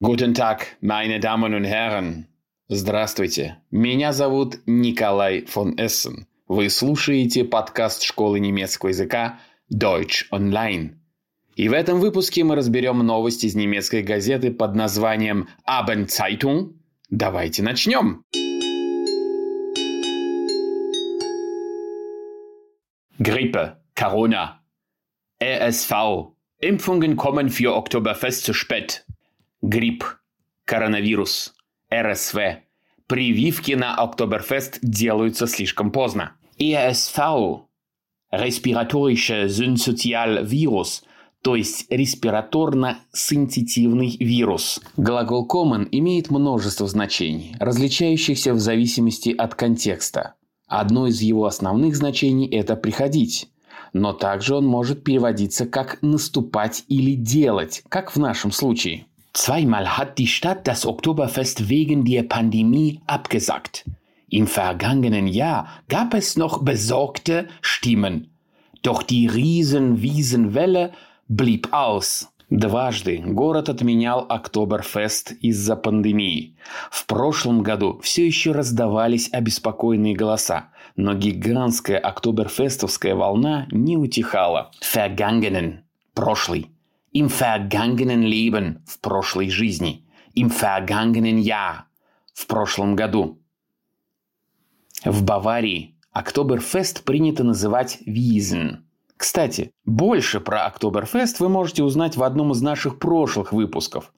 Guten Tag, meine Damen und Herren. Здравствуйте. Меня зовут Николай фон Эссен. Вы слушаете подкаст школы немецкого языка Deutsch Online. И в этом выпуске мы разберем новости из немецкой газеты под названием Abendzeitung. Давайте начнем. Grippe, Corona, RSV. Impfungen kommen für Oktoberfest zu spät. Грипп, коронавирус, РСВ. Прививки на Октоберфест делаются слишком поздно. РСВ – респираторische syncytial вирус, то есть респираторно-синцитивный вирус. Глагол common имеет множество значений, различающихся в зависимости от контекста. Одно из его основных значений – это «приходить», но также он может переводиться как «наступать» или «делать», как в нашем случае. Zweimal hat die Stadt das Oktoberfest wegen der Pandemie abgesagt. Im vergangenen Jahr gab es noch besorgte Stimmen. Doch die Riesenwiesenwelle blieb aus. Дважды город отменял Октоберфест из-за пандемии. В прошлом году все еще раздавались обеспокоенные голоса, но гигантская октоберфестовская волна не утихала. Vergangenen – прошлый. Im vergangenen Leben – в прошлой жизни. Im vergangenen Jahr – в прошлом году. В Баварии Октоберфест принято называть Wiesen. Кстати, больше про Октоберфест вы можете узнать в одном из наших прошлых выпусков.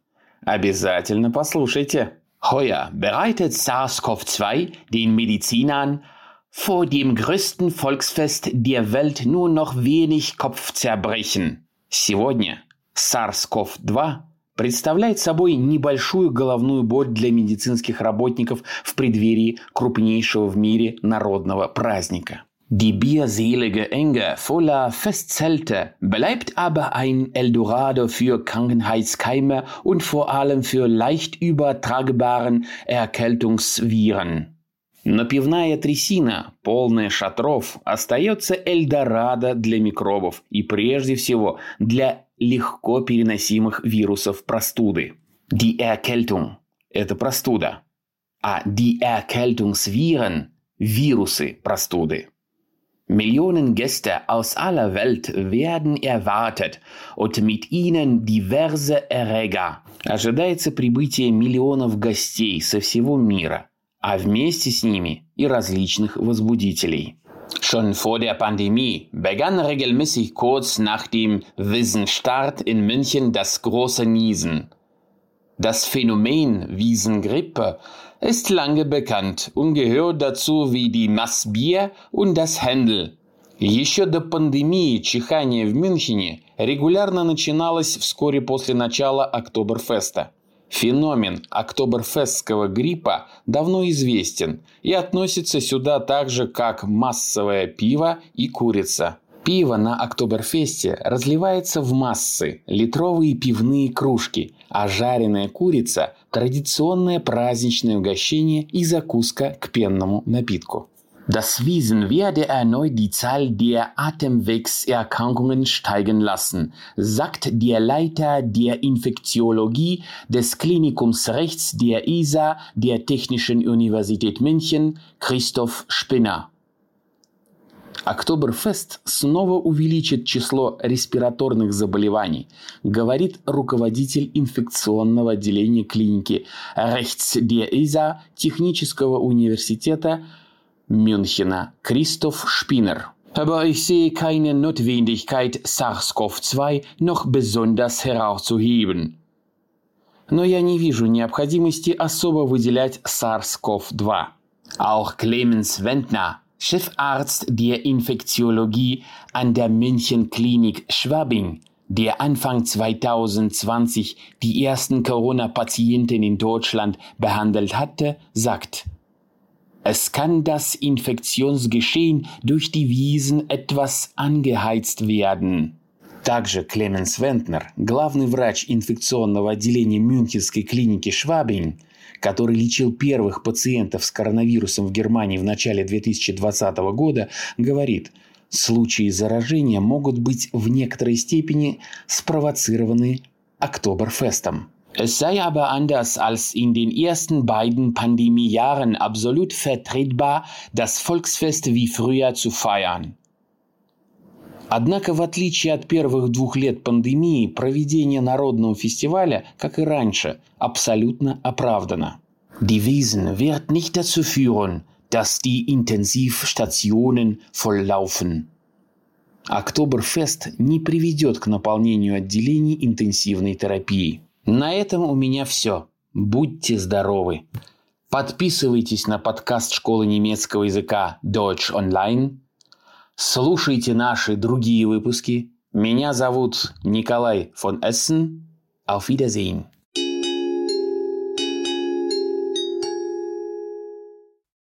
Обязательно послушайте. Heuer bereitet SARS-CoV-2 den Medizinern vor dem größten Volksfest der Welt nur noch wenig Kopfzerbrechen. Сегодня SARS-CoV-2 представляет собой небольшую головную боль для медицинских работников в преддверии крупнейшего в мире народного праздника. Die bierselige Enge voller Festzelte bleibt aber ein Eldorado für Krankheitskeime und vor allem für leicht übertragbaren Erkältungsviren. Но пивная трясина, полная шатров, остается Эльдорадо для микробов и прежде всего для легко переносимых вирусов простуды. Die Erkältung – это простуда, а die Erkältungsviren – вирусы простуды. Millionen Gäste aus aller Welt werden erwartet und mit ihnen diverse Erreger. Ожидается прибытие миллионов гостей со всего мира, а вместе с ними и различных возбудителей. Schon vor der Pandemie begann regelmäßig kurz nach dem Wiesenstart in München das große Niesen. Das Phänomen Wiesengrippe ist lange bekannt und gehört dazu wie die Massbier und das Händel. Еще до пандемии чихание в Мюнхене регулярно начиналось вскоре после начала Октоберфеста – Феномен октоберфестского гриппа давно известен и относится сюда так же, как массовое пиво и курица. Пиво на Октоберфесте разливается в массы, литровые пивные кружки, а жареная курица – традиционное праздничное угощение и закуска к пенному напитку. Das Wiesen werde erneut die Zahl der Atemwegserkrankungen steigen lassen, sagt der Leiter der Infektiologie des Klinikums Rechts der ISA der Technischen Universität München, Christoph Spinner. Октоберфест снова увеличит число респираторных заболеваний, говорит руководитель инфекционного отделения клиники Rechts der ISA Технического университета Münchener Christoph Spinner. Aber ich sehe keine Notwendigkeit, SARS-CoV-2 noch besonders herauszuheben. Но я не вижу необходимости особо выделять SARS-CoV-2. Auch Clemens Wendner, Chefarzt der Infektiologie an der München Klinik Schwabing, der Anfang 2020 die ersten Corona-Patienten in Deutschland behandelt hatte, sagt, es kann das Infektionsgeschehen durch die Wiesen etwas angeheizt werden. Также Клеменс Вентнер, главный врач инфекционного отделения Мюнхенской клиники Швабин, который лечил первых пациентов с коронавирусом в Германии в начале 2020 года, говорит, случаи заражения могут быть в некоторой степени спровоцированы Октоберфестом. Es sei aber anders als in den ersten beiden Pandemiejahren absolut vertretbar, das Volksfest wie früher zu feiern. Однако, в отличие от первых двух лет пандемии, проведение народного фестиваля, как и раньше, абсолютно оправдано. Die Wiesen wird nicht dazu führen, dass die Intensivstationen volllaufen. Октоберфест не приведет к наполнению отделений интенсивной терапии. На этом у меня все. Будьте здоровы. Подписывайтесь на подкаст школы немецкого языка Deutsch Online. Слушайте наши другие выпуски. Меня зовут Николай фон Эссен. Auf Wiedersehen.